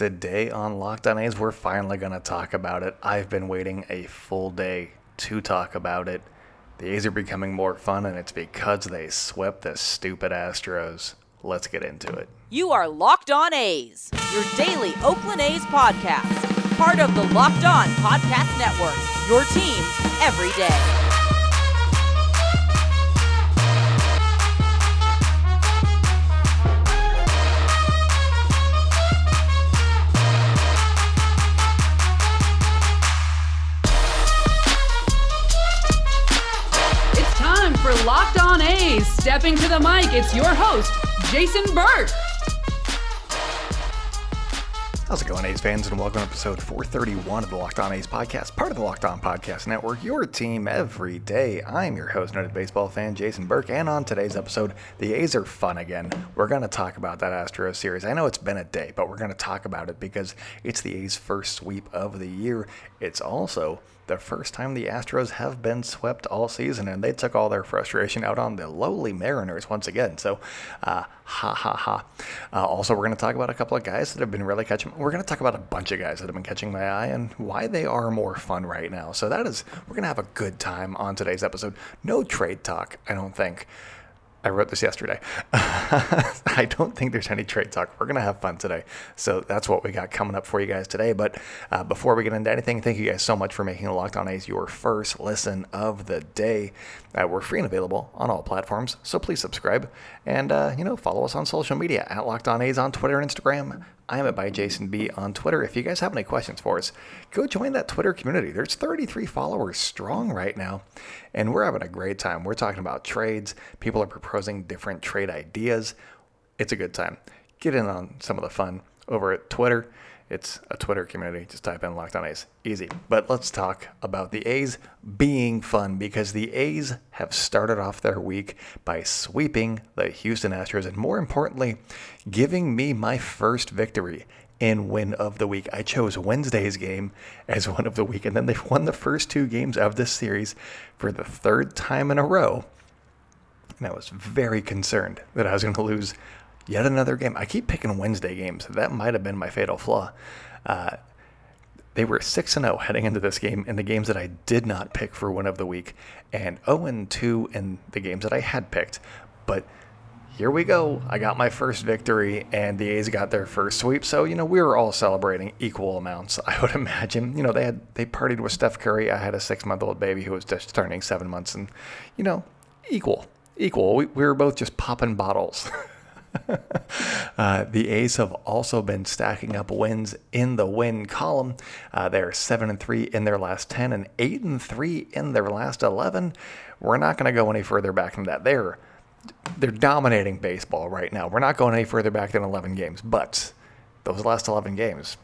Today on Locked On A's, we're finally going to talk about it. I've been waiting a full day to talk about it. The A's are becoming more fun, and it's because they swept the stupid Astros. Let's get into it. You are Locked On A's, your daily Oakland A's podcast, part of the Locked On Podcast Network, your team every day. Stepping to the mic, it's your host, Jason Burke. How's it going, A's fans, and welcome to episode 431 of the Locked On A's podcast, part of the Locked On Podcast Network, your team every day. I'm your host, noted baseball fan Jason Burke, and on today's episode, the A's are fun again. We're going to talk about that Astros series. I know it's been a day, but we're going to talk about it because it's the A's first sweep of the year. It's also the first time the Astros have been swept all season, and they took all their frustration out on the lowly Mariners once again. So, uh, ha ha ha. Uh, also, we're going to talk about a couple of guys that have been really catching. We're going to talk about a bunch of guys that have been catching my eye and why they are more fun right now. So that is, we're going to have a good time on today's episode. No trade talk, I don't think. I wrote this yesterday. I don't think there's any trade talk. We're going to have fun today. So that's what we got coming up for you guys today. But uh, before we get into anything, thank you guys so much for making Locked On A's your first listen of the day. Uh, we're free and available on all platforms, so please subscribe and uh, you know follow us on social media at Locked On A's on Twitter and Instagram. I am at by Jason B on Twitter. If you guys have any questions for us, go join that Twitter community. There's 33 followers strong right now, and we're having a great time. We're talking about trades. People are proposing different trade ideas. It's a good time. Get in on some of the fun over at Twitter. It's a Twitter community. Just type in Locked On A's. Easy. But let's talk about the A's being fun because the A's have started off their week by sweeping the Houston Astros and, more importantly, giving me my first victory in win of the week. I chose Wednesday's game as one of the week, and then they've won the first two games of this series for the third time in a row. And I was very concerned that I was going to lose yet another game. I keep picking Wednesday games. That might have been my fatal flaw. Uh, they were 6 0 heading into this game in the games that I did not pick for win of the week, and 0 2 in the games that I had picked. But here we go. I got my first victory, and the A's got their first sweep. So you know we were all celebrating equal amounts. I would imagine. You know they had they partied with Steph Curry. I had a six month old baby who was just turning seven months, and you know equal, equal. We, we were both just popping bottles. uh, the A's have also been stacking up wins in the win column. Uh, they're seven and three in their last ten, and eight and three in their last eleven. We're not going to go any further back than that. They're they're dominating baseball right now. We're not going any further back than 11 games, but those last 11 games,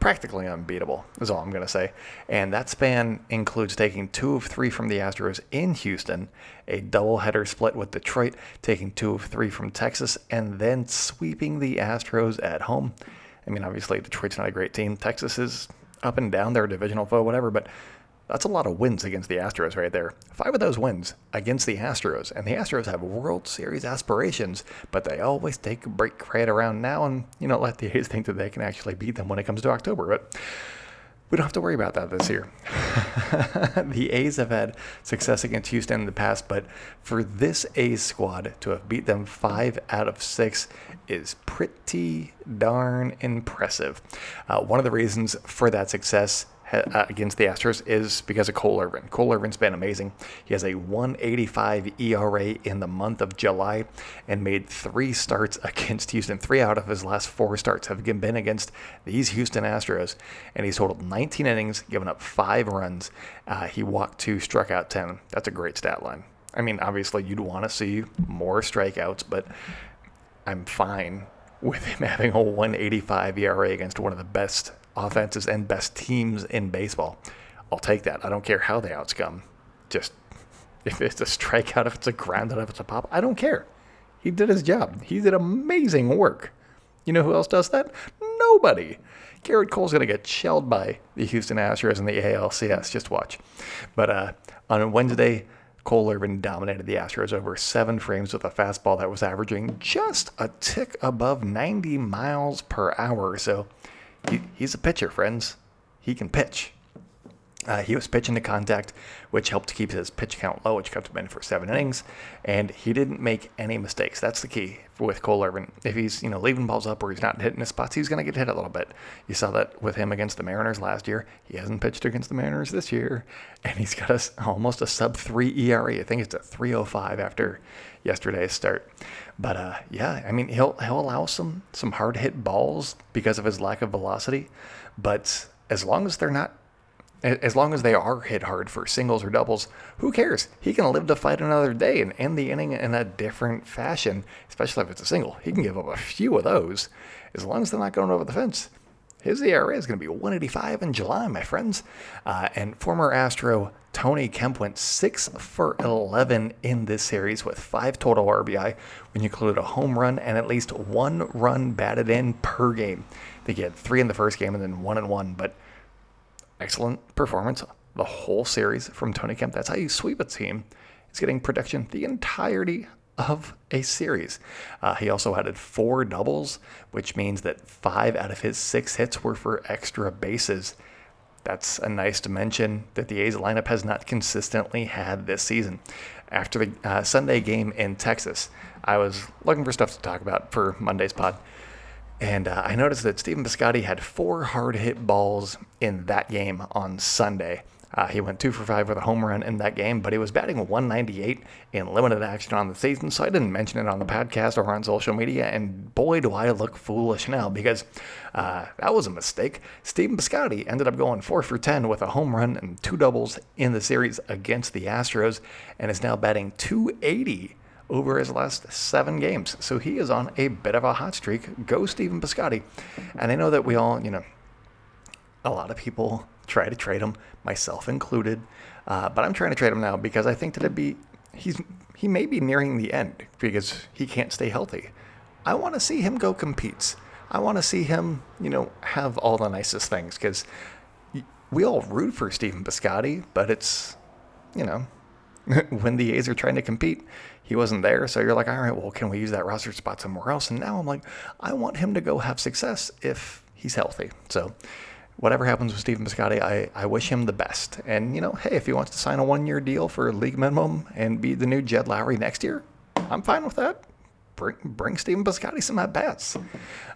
practically unbeatable, is all I'm going to say. And that span includes taking two of three from the Astros in Houston, a doubleheader split with Detroit, taking two of three from Texas, and then sweeping the Astros at home. I mean, obviously, Detroit's not a great team. Texas is up and down, they're a divisional foe, whatever, but that's a lot of wins against the Astros right there. Five of those wins against the Astros, and the Astros have World Series aspirations, but they always take a break right around now and, you know, let the A's think that they can actually beat them when it comes to October. But we don't have to worry about that this year. the A's have had success against Houston in the past, but for this A's squad to have beat them five out of six is pretty darn impressive. Uh, one of the reasons for that success against the Astros is because of Cole Irvin. Cole Irvin's been amazing. He has a 185 ERA in the month of July and made three starts against Houston. Three out of his last four starts have been against these Houston Astros, and he's totaled 19 innings, given up five runs. Uh, he walked two, struck out 10. That's a great stat line. I mean, obviously, you'd want to see more strikeouts, but I'm fine with him having a 185 ERA against one of the best offenses and best teams in baseball. I'll take that. I don't care how they outscome. Just if it's a strikeout, if it's a groundout, if it's a pop, I don't care. He did his job. He did amazing work. You know who else does that? Nobody. Gerrit Cole's going to get shelled by the Houston Astros in the ALCS. Just watch. But uh, on Wednesday, Cole Irvin dominated the Astros over seven frames with a fastball that was averaging just a tick above 90 miles per hour. So he, he's a pitcher, friends. He can pitch. Uh, he was pitching to contact, which helped to keep his pitch count low, which kept him in for seven innings. And he didn't make any mistakes. That's the key with Cole Irvin. If he's you know leaving balls up or he's not hitting his spots, he's going to get hit a little bit. You saw that with him against the Mariners last year. He hasn't pitched against the Mariners this year, and he's got a, almost a sub three ERA. I think it's a 3.05 after yesterday's start. But uh, yeah, I mean he'll he'll allow some some hard hit balls because of his lack of velocity, but as long as they're not as long as they are hit hard for singles or doubles, who cares? He can live to fight another day and end the inning in a different fashion, especially if it's a single. He can give up a few of those as long as they're not going over the fence. His ERA is going to be 185 in July, my friends. Uh, and former Astro Tony Kemp went 6 for 11 in this series with five total RBI when you include a home run and at least one run batted in per game. They get three in the first game and then one and one, but excellent performance the whole series from Tony Kemp. That's how you sweep a team. He's getting production the entirety of a series. Uh, he also added four doubles, which means that five out of his six hits were for extra bases. That's a nice dimension that the A's lineup has not consistently had this season. After the uh, Sunday game in Texas, I was looking for stuff to talk about for Monday's pod. And uh, I noticed that Stephen Piscotty had four hard hit balls in that game on Sunday. Uh, he went two for five with a home run in that game, but he was batting 198 in limited action on the season, so I didn't mention it on the podcast or on social media. And boy, do I look foolish now because uh, that was a mistake. Stephen Piscotty ended up going four for 10 with a home run and two doubles in the series against the Astros, and is now batting 280 over his last seven games. So he is on a bit of a hot streak. Go Stephen Piscotty. And I know that we all, you know, a lot of people try to trade him, myself included. Uh, but I'm trying to trade him now because I think that it'd be he's he may be nearing the end because he can't stay healthy. I want to see him go compete. I want to see him, you know, have all the nicest things because we all root for Stephen Piscotty, but it's, you know, when the A's are trying to compete, he wasn't there. So you're like, all right, well, can we use that roster spot somewhere else? And now I'm like, I want him to go have success if he's healthy. So whatever happens with Stephen Piscotty, I, I wish him the best. And, you know, hey, if he wants to sign a one year deal for league minimum and be the new Jed Lowrie next year, I'm fine with that. Bring, bring Stephen Piscotty some at bats.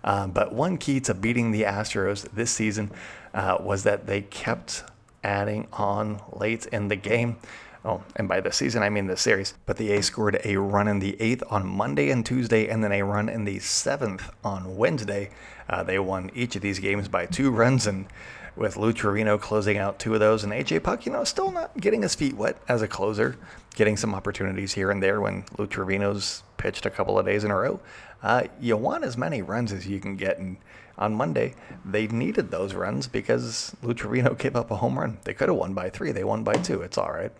Um, but one key to beating the Astros this season uh, was that they kept adding on late in the game. Oh, and by the season, I mean the series. But the A's scored a run in the eighth on Monday and Tuesday, and then a run in the seventh on Wednesday. Uh, they won each of these games by two runs, and with Lou Trivino closing out two of those, and AJ Puk, you know, still not getting his feet wet as a closer, getting some opportunities here and there when Lou Trivino's pitched a couple of days in a row. Uh, you want as many runs as you can get, and on Monday, they needed those runs because Lou gave up a home run. They could have won by three. They won by two. It's all right.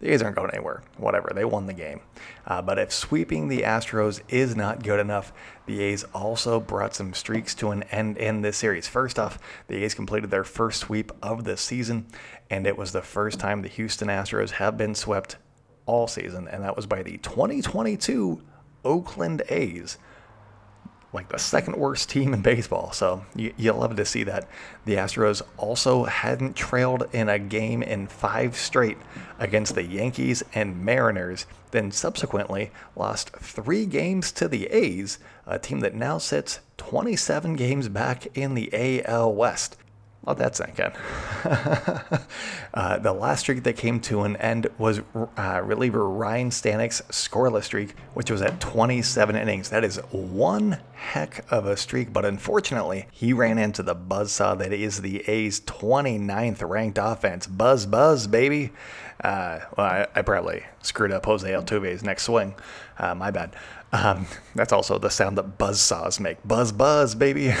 The A's aren't going anywhere. Whatever. They won the game. Uh, but if sweeping the Astros is not good enough, the A's also brought some streaks to an end in this series. First off, the A's completed their first sweep of the season, and it was the first time the Houston Astros have been swept all season, and that was by the 2022 Oakland A's like the second worst team in baseball. So you, you love to see that. The Astros also hadn't trailed in a game in five straight against the Yankees and Mariners, then subsequently lost three games to the A's, a team that now sits 27 games back in the AL West. Let that sink in. uh, the last streak that came to an end was uh, reliever Ryne Stanek's scoreless streak, which was at 27 innings. That is one heck of a streak, but unfortunately, he ran into the buzzsaw that is the A's 29th ranked offense. Buzz, buzz, baby. Uh, well, I, I, probably screwed up Jose Altuve's next swing. Uh, my bad. Um, that's also the sound that buzz saws make. Buzz, buzz, baby.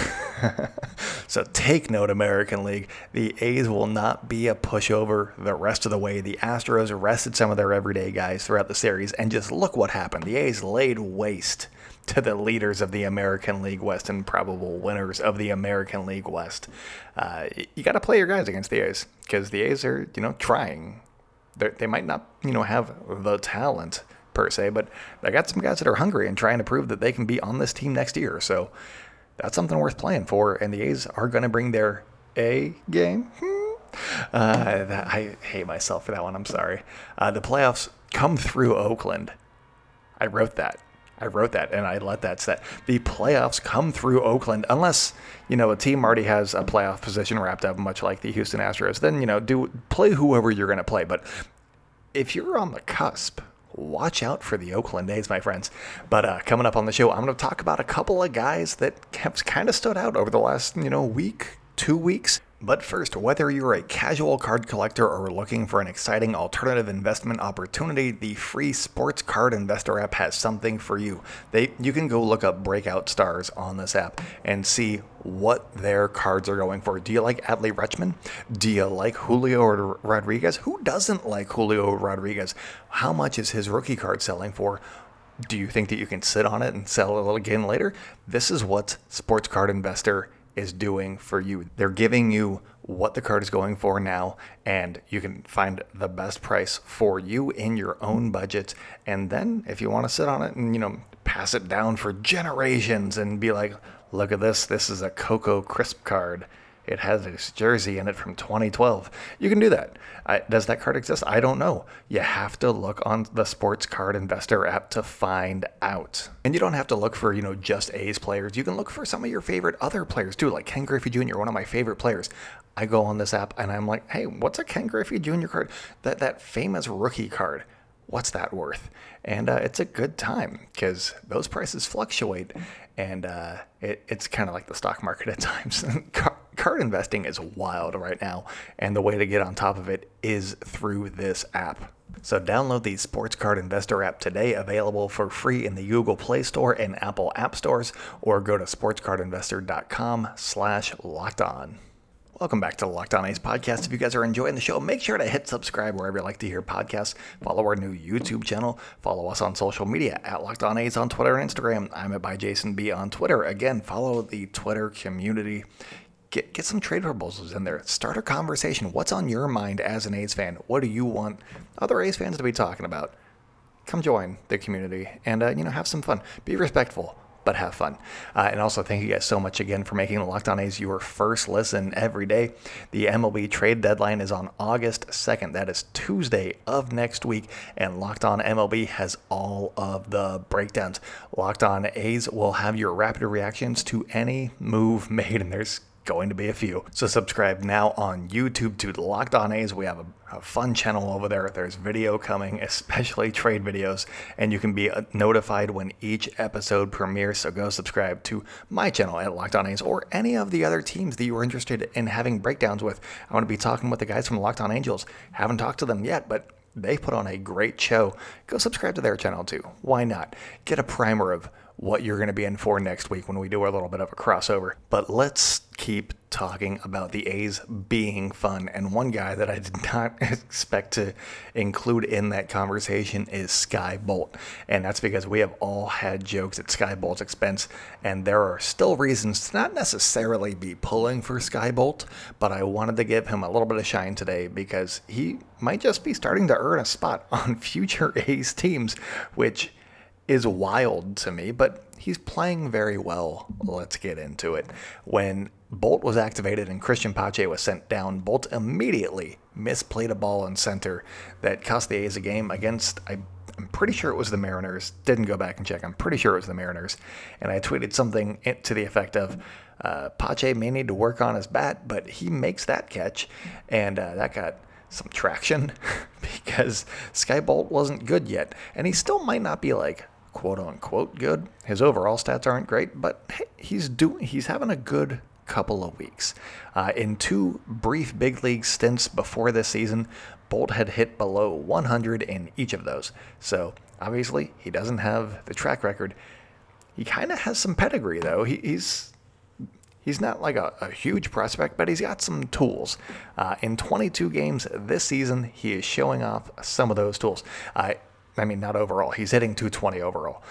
so take note, American League. The A's will not be a pushover the rest of the way. The Astros arrested some of their everyday guys throughout the series, and just look what happened. The A's laid waste to the leaders of the American League West and probable winners of the American League West. Uh, you got to play your guys against the A's because the A's are, you know, trying. They're, they might not, you know, have the talent per se, but I got some guys that are hungry and trying to prove that they can be on this team next year. So that's something worth playing for. And the A's are going to bring their A game. Hmm. Uh, I hate myself for that one. I'm sorry. Uh, the playoffs come through Oakland. I wrote that. I wrote that and I let that set. The playoffs come through Oakland unless, you know, a team already has a playoff position wrapped up, much like the Houston Astros. Then, you know, do play whoever you're going to play. But if you're on the cusp, watch out for the Oakland A's, my friends. But uh, coming up on the show, I'm going to talk about a couple of guys that have kind of stood out over the last, you know, week, two weeks. But first, whether you're a casual card collector or looking for an exciting alternative investment opportunity, the free Sports Card Investor app has something for you. They you can go look up breakout stars on this app and see what their cards are going for. Do you like Adley Rutschman? Do you like Julio Rodriguez? Who doesn't like Julio Rodriguez? How much is his rookie card selling for? Do you think that you can sit on it and sell it again later? This is what Sports Card Investor is doing for you. They're giving you what the card is going for now, and you can find the best price for you in your own budget. And then, if you want to sit on it and you know pass it down for generations and be like, look at this, this is a Coco Crisp card it has his jersey in it from 2012. You can do that. I, does that card exist? I don't know. You have to look on the Sports Card Investor app to find out. And you don't have to look for, you know, just A's players. You can look for some of your favorite other players too, like Ken Griffey Jr., one of my favorite players. I go on this app and I'm like, hey, what's a Ken Griffey Jr. card? That that famous rookie card what's that worth? And uh, it's a good time because those prices fluctuate, and uh, it, it's kind of like the stock market at times. Car- card investing is wild right now, and the way to get on top of it is through this app. So download the Sports Card Investor app today, available for free in the Google Play Store and Apple App Stores, or go to sportscardinvestor.com slash locked on. Welcome back to the Locked On A's podcast. If you guys are enjoying the show, make sure to hit subscribe wherever you like to hear podcasts. Follow our new YouTube channel. Follow us on social media at Locked On A's on Twitter and Instagram. I'm at by Jason B on Twitter. Again, follow the Twitter community. Get, get some trade proposals in there. Start a conversation. What's on your mind as an A's fan? What do you want other A's fans to be talking about? Come join the community and uh, you know have some fun. Be respectful but have fun. Uh, and also, thank you guys so much again for making Locked On A's your first listen every day. The MLB trade deadline is on August 2nd. That is Tuesday of next week. And Locked On MLB has all of the breakdowns. Locked On A's will have your rapid reactions to any move made. And there's going to be a few. So subscribe now on YouTube to Locked On A's. We have a, a, fun channel over there. There's video coming, especially trade videos, and you can be uh, notified when each episode premieres. So go subscribe to my channel at Locked On A's or any of the other teams that you are interested in having breakdowns with. I want to be talking with the guys from Locked On Angels. Haven't talked to them yet, but they put on a great show. Go subscribe to their channel too. Why not? Get a primer of what you're going to be in for next week when we do a little bit of a crossover. But let's keep talking about the A's being fun. And one guy that I did not expect to include in that conversation is Skye Bolt. And that's because we have all had jokes at Skye Bolt's expense. And there are still reasons to not necessarily be pulling for Skye Bolt, but I wanted to give him a little bit of shine today because he might just be starting to earn a spot on future A's teams, which is wild to me, but he's playing very well. Let's get into it. When Bolt was activated and Cristian Pache was sent down, Bolt immediately misplayed a ball in center that cost the A's a game against, I, am pretty sure it was the Mariners. Didn't go back and check. I'm pretty sure it was the Mariners. And I tweeted something to the effect of, uh, Pache may need to work on his bat, but he makes that catch. And uh, that got some traction because Skye Bolt wasn't good yet. And he still might not be like quote unquote good. His overall stats aren't great, but he's doing he's having a good couple of weeks. Uh, in two brief big league stints before this season, Bolt had hit below 100 in each of those. So obviously, he doesn't have the track record. He kind of has some pedigree, though. He, he's he's not like a, a, huge prospect, but he's got some tools. Uh, in 22 games this season, he is showing off some of those tools. Uh, I mean, not overall. He's hitting 220 overall.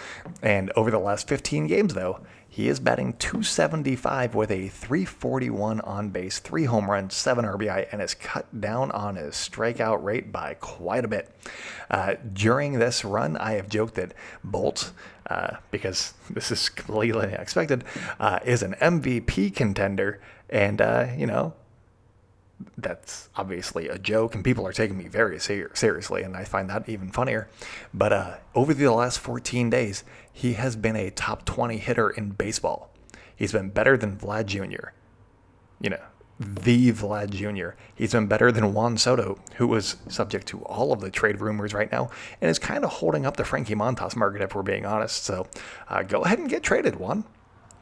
And over the last 15 games, though, he is batting 275 with a 341 on base, three home runs, seven RBI, and has cut down on his strikeout rate by quite a bit. Uh, during this run, I have joked that Bolt, uh, because this is completely unexpected, uh, is an MVP contender. And, uh, you know, that's obviously a joke, and people are taking me very ser- seriously, and I find that even funnier. But uh, over the last 14 days, he has been a top 20 hitter in baseball. He's been better than Vlad Jr. You know, the Vlad Jr. He's been better than Juan Soto, who was subject to all of the trade rumors right now, and is kind of holding up the Frankie Montas market, if we're being honest. So uh, go ahead and get traded, Juan.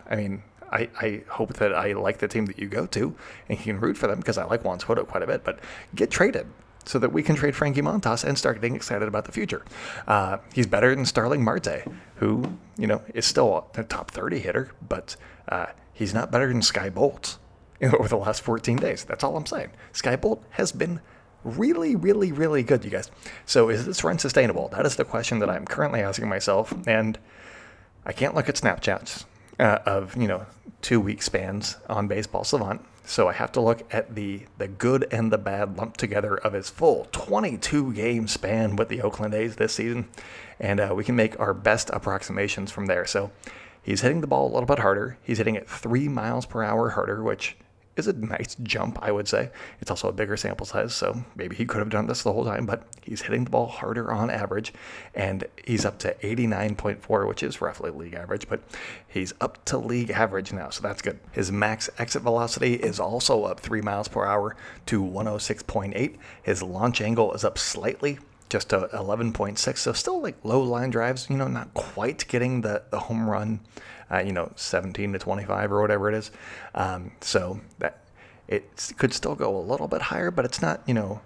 I mean, I, I hope that I like the team that you go to and you can root for them because I like Juan Soto quite a bit. But get traded so that we can trade Frankie Montas and start getting excited about the future. Uh, he's better than Starling Marte, who you know is still a top 30 hitter, but uh, he's not better than Skye Bolt over the last 14 days. That's all I'm saying. Skye Bolt has been really, really, really good, you guys. So is this run sustainable? That is the question that I'm currently asking myself, and I can't look at Snapchats uh, of you know two week spans on Baseball Savant. So I have to look at the the good and the bad lumped together of his full 22 game span with the Oakland A's this season, and uh, we can make our best approximations from there. So he's hitting the ball a little bit harder. He's hitting it three miles per hour harder, which is a nice jump, I would say. It's also a bigger sample size, so maybe he could have done this the whole time, but he's hitting the ball harder on average, and he's up to 89.4, which is roughly league average, but he's up to league average now, so that's good. His max exit velocity is also up 3 miles per hour to 106.8. His launch angle is up slightly just to 11.6. So still like low line drives, you know, not quite getting the, the home run uh, you know, 17 to 25 or whatever it is. Um, so that it could still go a little bit higher, but it's not, you know,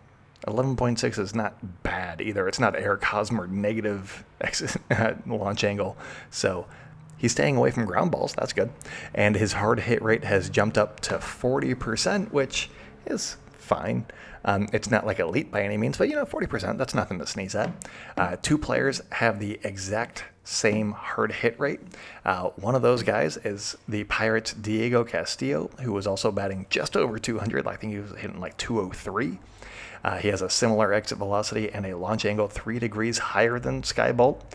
11.6 is not bad either. It's not Eric Hosmer negative exit, launch angle. So he's staying away from ground balls. That's good. And his hard hit rate has jumped up to 40%, which is fine. Um, it's not like elite by any means, but you know, 40%, that's nothing to sneeze at. Uh, two players have the exact same hard hit rate. Uh, one of those guys is the Pirates' Diego Castillo, who was also batting just over 200. I think he was hitting like 203. Uh, he has a similar exit velocity and a launch angle three degrees higher than Skye Bolt.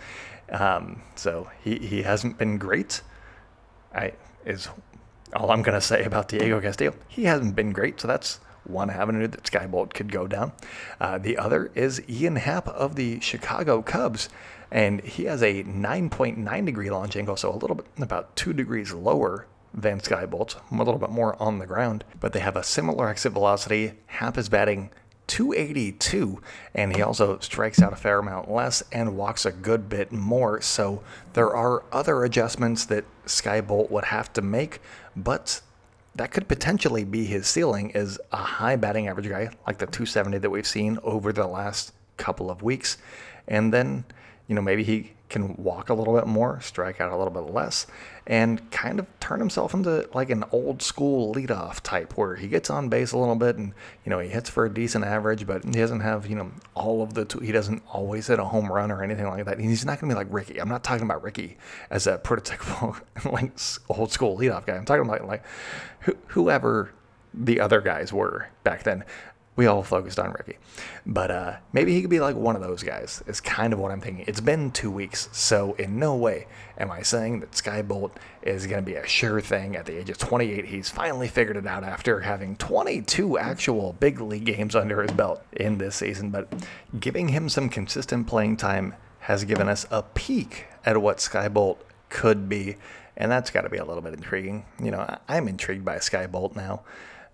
Um, so he, he hasn't been great. I is all I'm to say about Diego Castillo. He hasn't been great, so that's one avenue that Skye Bolt could go down. Uh, the other is Ian Happ of the Chicago Cubs and he has a 9.9 degree launch angle, so a little bit about two degrees lower than Skye Bolt, a little bit more on the ground, but they have a similar exit velocity. Happ is batting 282, and he also strikes out a fair amount less and walks a good bit more. So there are other adjustments that Skye Bolt would have to make, but that could potentially be his ceiling is a high batting average guy like the 270 that we've seen over the last couple of weeks. And then you know, maybe he can walk a little bit more, strike out a little bit less, and kind of turn himself into like an old school leadoff type where he gets on base a little bit and, you know, he hits for a decent average, but he doesn't have, you know, all of the, t- he doesn't always hit a home run or anything like that. He's not going to be like Ricky. I'm not talking about Ricky as a prototypical, like, old school leadoff guy. I'm talking about like whoever the other guys were back then we all focused on Ricky. But uh, maybe he could be like one of those guys, is kind of what I'm thinking. It's been two weeks, so in no way am I saying that Skye Bolt is going to be a sure thing at the age of 28. He's finally figured it out after having 22 actual big league games under his belt in this season. But giving him some consistent playing time has given us a peek at what Skye Bolt could be. And that's got to be a little bit intriguing. You know, I'm intrigued by Skye Bolt now.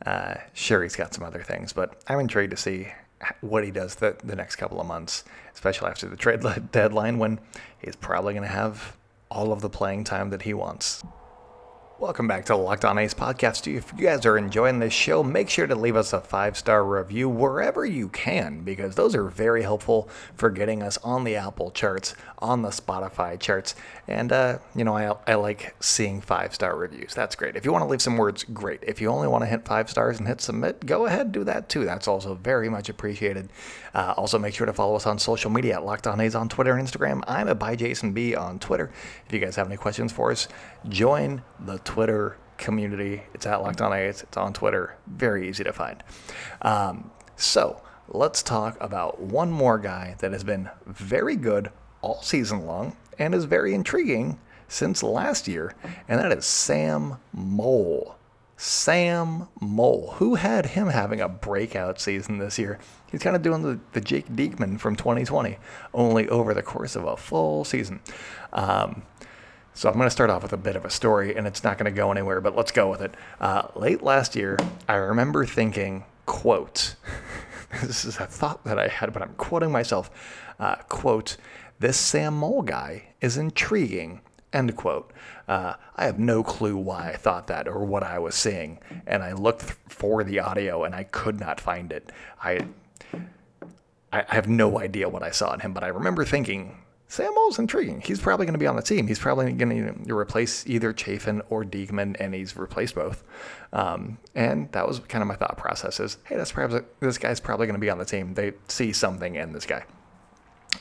Uh, sure, he's got some other things, but I'm intrigued to see what he does the, the next couple of months, especially after the trade deadline when he's probably going to have all of the playing time that he wants. Welcome back to Locked On A's podcast. If you guys are enjoying this show, make sure to leave us a five star review wherever you can because those are very helpful for getting us on the Apple charts, on the Spotify charts. And, uh, you know, I, I like seeing five star reviews. That's great. If you want to leave some words, great. If you only want to hit five stars and hit submit, go ahead, and do that too. That's also very much appreciated. Uh, also, make sure to follow us on social media at Locked On A's on Twitter and Instagram. I'm at by Jason B on Twitter. If you guys have any questions for us, join the Twitter community. It's at Locked On A's. It's on Twitter. Very easy to find. Um, so let's talk about one more guy that has been very good all season long and is very intriguing since last year, and that is Sam Moll. Sam Moll. Who had him having a breakout season this year? He's kind of doing the, the Jake Diekman from 2020, only over the course of a full season. Um, so I'm going to start off with a bit of a story, and it's not going to go anywhere, but let's go with it. Uh, late last year, I remember thinking, quote, this is a thought that I had, but I'm quoting myself, uh, quote, this Sam Moll guy is intriguing, end quote. Uh, I have no clue why I thought that or what I was seeing, and I looked for the audio and I could not find it. I I have no idea what I saw in him, but I remember thinking Sam intriguing. He's probably going to be on the team. He's probably going to replace either Chafin or Diekman, and he's replaced both. Um, and that was kind of my thought process: is hey, that's perhaps this guy's probably going to be on the team. They see something in this guy.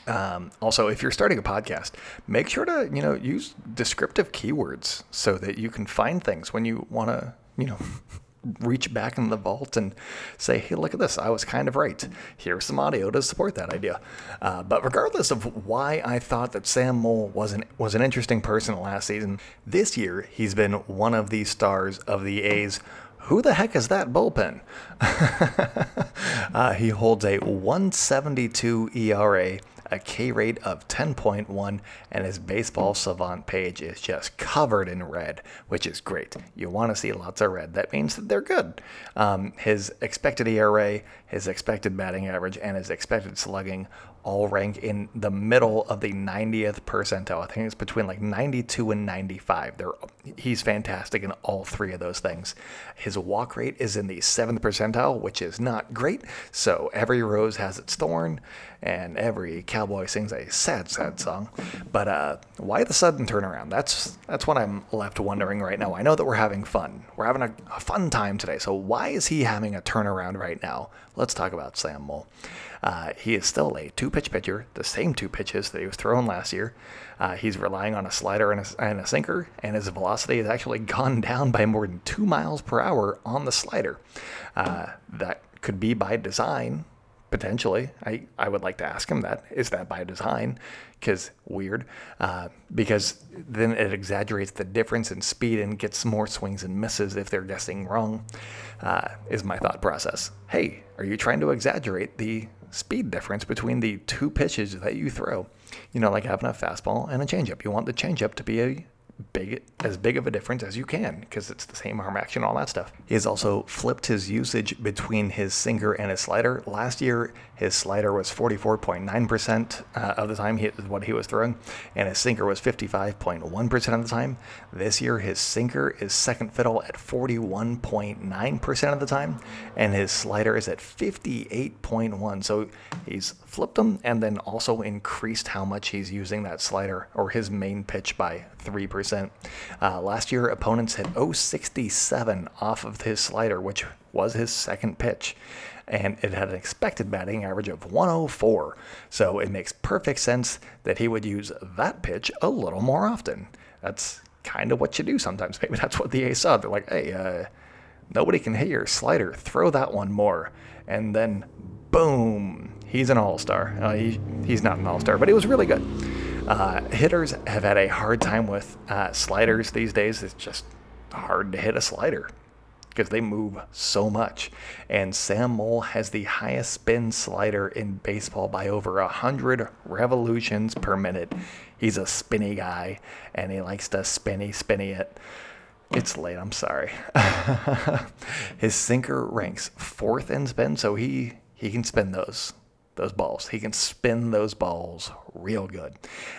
Um, also, if you're starting a podcast, make sure to you know use descriptive keywords so that you can find things when you want to you know reach back in the vault and say, hey, look at this. I was kind of right. Here's some audio to support that idea. Uh, but regardless of why I thought that Sam Moll was an, was an interesting person last season, this year he's been one of the stars of the A's. Who the heck is that bullpen? uh, he holds a 172 ERA a K rate of 10.1, and his baseball savant page is just covered in red, which is great. You want to see lots of red. That means that they're good. Um, his expected ERA, his expected batting average, and his expected slugging all rank in the middle of the 90th percentile. I think it's between like 92 and 95. They're, he's fantastic in all three of those things. His walk rate is in the 7th percentile, which is not great. So every rose has its thorn, and every cowboy sings a sad, sad song. But uh, why the sudden turnaround? That's that's what I'm left wondering right now. I know that we're having fun. We're having a, a fun time today. So why is he having a turnaround right now? Let's talk about Sam Moll. Uh, he is still a two pitch pitcher, the same two pitches that he was throwing last year. Uh, he's relying on a slider and a, and a, sinker, and his velocity has actually gone down by more than two miles per hour on the slider. Uh, that could be by design, potentially. I, I would like to ask him that. Is that by design? Because weird. Uh, because then it exaggerates the difference in speed and gets more swings and misses if they're guessing wrong, uh, is my thought process. Hey, are you trying to exaggerate the speed difference between the two pitches that you throw. You know, like having a fastball and a changeup. You want the changeup to be a big as big of a difference as you can because it's the same arm action, all that stuff. He has also flipped his usage between his sinker and his slider. Last year, his slider was 44.9% uh, of the time he, what he was throwing, and his sinker was 55.1% of the time. This year, his sinker is second fiddle at 41.9% of the time, and his slider is at 58.1. So he's flipped him and then also increased how much he's using that slider or his main pitch by 3%. Uh, last year, opponents hit 067 off of his slider, which was his second pitch and it had an expected batting average of 104. So it makes perfect sense that he would use that pitch a little more often. That's kind of what you do sometimes. Maybe that's what the A's saw. They're like, hey, uh, nobody can hit your slider. Throw that one more. And then, boom, he's an all star. Uh, he, he's not an all star, but he was really good. Uh, hitters have had a hard time with uh, sliders these days. It's just hard to hit a slider because they move so much. And Sam Moll has the highest spin slider in baseball by over 100 revolutions per minute. He's a spinny guy and he likes to spinny, spinny it. It's late, I'm sorry. His sinker ranks fourth in spin, so he, he can spin those those balls. He can spin those balls real good.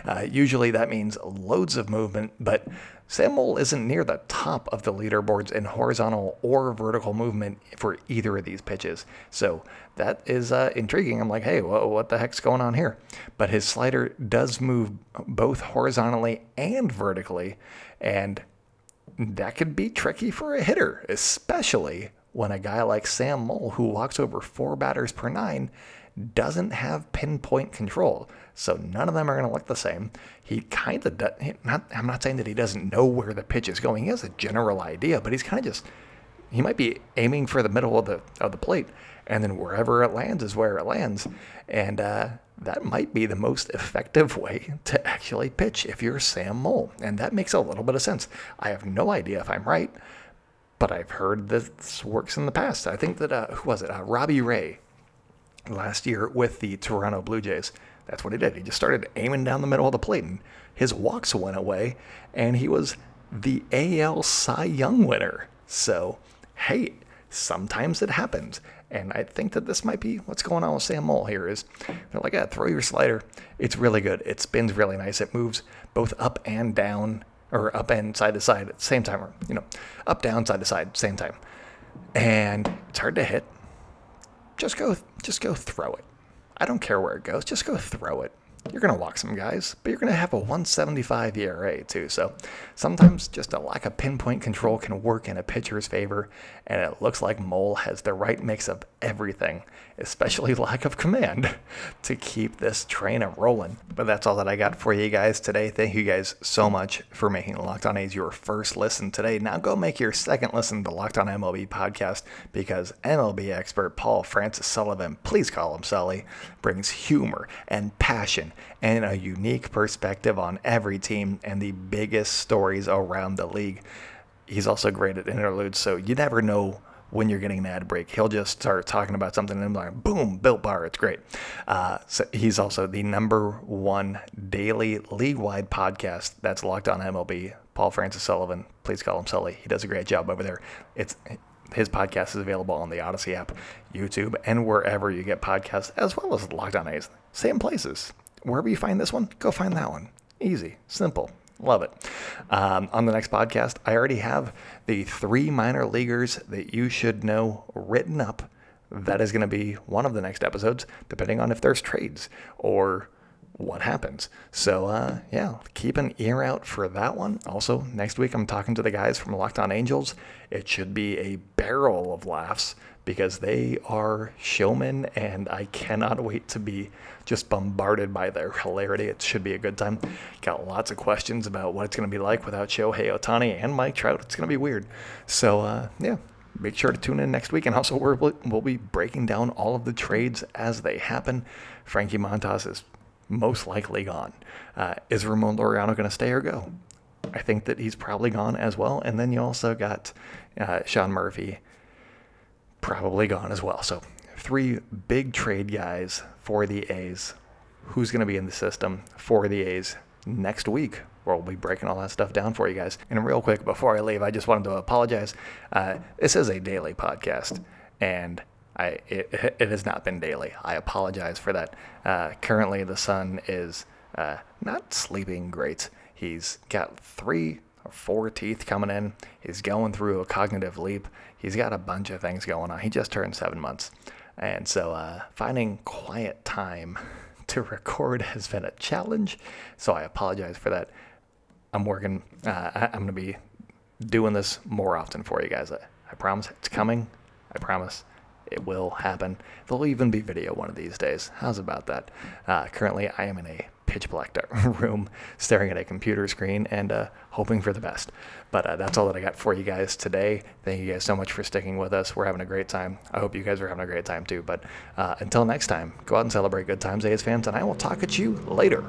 Uh, usually that means loads of movement, but Sam Moll isn't near the top of the leaderboards in horizontal or vertical movement for either of these pitches. So that is uh, intriguing. I'm like, hey, what the heck's going on here? But his slider does move both horizontally and vertically, and that could be tricky for a hitter, especially when a guy like Sam Moll, who walks over four batters per nine, doesn't have pinpoint control. So none of them are going to look the same. He kind of does, not, I'm not saying that he doesn't know where the pitch is going. He has a general idea, but he's kind of just, he might be aiming for the middle of the, of the plate. And then wherever it lands is where it lands. And uh, that might be the most effective way to actually pitch if you're Sam Moll. And that makes a little bit of sense. I have no idea if I'm right, but I've heard this works in the past. I think that, uh, who was it? Uh, Robbie Ray last year with the Toronto Blue Jays. That's what he did. He just started aiming down the middle of the plate, and his walks went away, and he was the AL Cy Young winner. So, hey, sometimes it happens. And I think that this might be what's going on with Sam Moll here is they're like, yeah, throw your slider. It's really good. It spins really nice. It moves both up and down, or up and side to side at the same time, or, you know, up, down, side to side, same time. And it's hard to hit just go just go throw it. I don't care where it goes. Just go throw it. You're going to walk some guys, but you're going to have a 175 ERA too. So sometimes just a lack of pinpoint control can work in a pitcher's favor, and it looks like Moll has the right mix of everything, especially lack of command, to keep this train a rolling. But that's all that I got for you guys today. Thank you guys so much for making Locked On A's your first listen today. Now go make your second listen to Locked On MLB podcast because MLB expert Paul Francis Sullivan, please call him Sully, brings humor and passion and a unique perspective on every team and the biggest stories around the league. He's also great at interludes, so you never know when you're getting an ad break. He'll just start talking about something and I'm like, boom, Built Bar. It's great. Uh, so he's also the number one daily league wide podcast that's locked on MLB. Paul Francis Sullivan, please call him Sully. He does a great job over there. It's his podcast is available on the Audacy app, YouTube, and wherever you get podcasts, as well as Locked On A's. Same places wherever you find this one, go find that one. Easy, simple. Love it. Um, on the next podcast, I already have the three minor leaguers that you should know written up. That is going to be one of the next episodes, depending on if there's trades or what happens. So, uh, yeah, keep an ear out for that one. Also, next week, I'm talking to the guys from Locked On Angels. It should be a barrel of laughs because they are showmen, and I cannot wait to be just bombarded by their hilarity. It should be a good time. Got lots of questions about what it's going to be like without Shohei Ohtani and Mike Trout. It's going to be weird. So, uh, yeah, make sure to tune in next week. And also, we will be breaking down all of the trades as they happen. Frankie Montas is most likely gone. Uh, is Ramon Laureano going to stay or go? I think that he's probably gone as well. And then you also got uh, Sean Murphy probably gone as well. So three big trade guys for the A's. Who's going to be in the system for the A's next week? Where we'll be breaking all that stuff down for you guys. And real quick, before I leave, I just wanted to apologize. Uh, this is a daily podcast, and I it, it, has not been daily. I apologize for that. Uh, currently, the son is uh, not sleeping great. He's got three or four teeth coming in. He's going through a cognitive leap. He's got a bunch of things going on. He just turned seven months. And so uh, finding quiet time to record has been a challenge. So I apologize for that. I'm working, uh, I'm going to be doing this more often for you guys. I, I promise it's coming. I promise it will happen. There'll even be video one of these days. How's about that? Uh, currently, I am in a pitch black room staring at a computer screen and uh, hoping for the best. But uh, that's all that I got for you guys today. Thank you guys so much for sticking with us. We're having a great time. I hope you guys are having a great time too. But uh, until next time, go out and celebrate good times, A's fans, and I will talk at you later.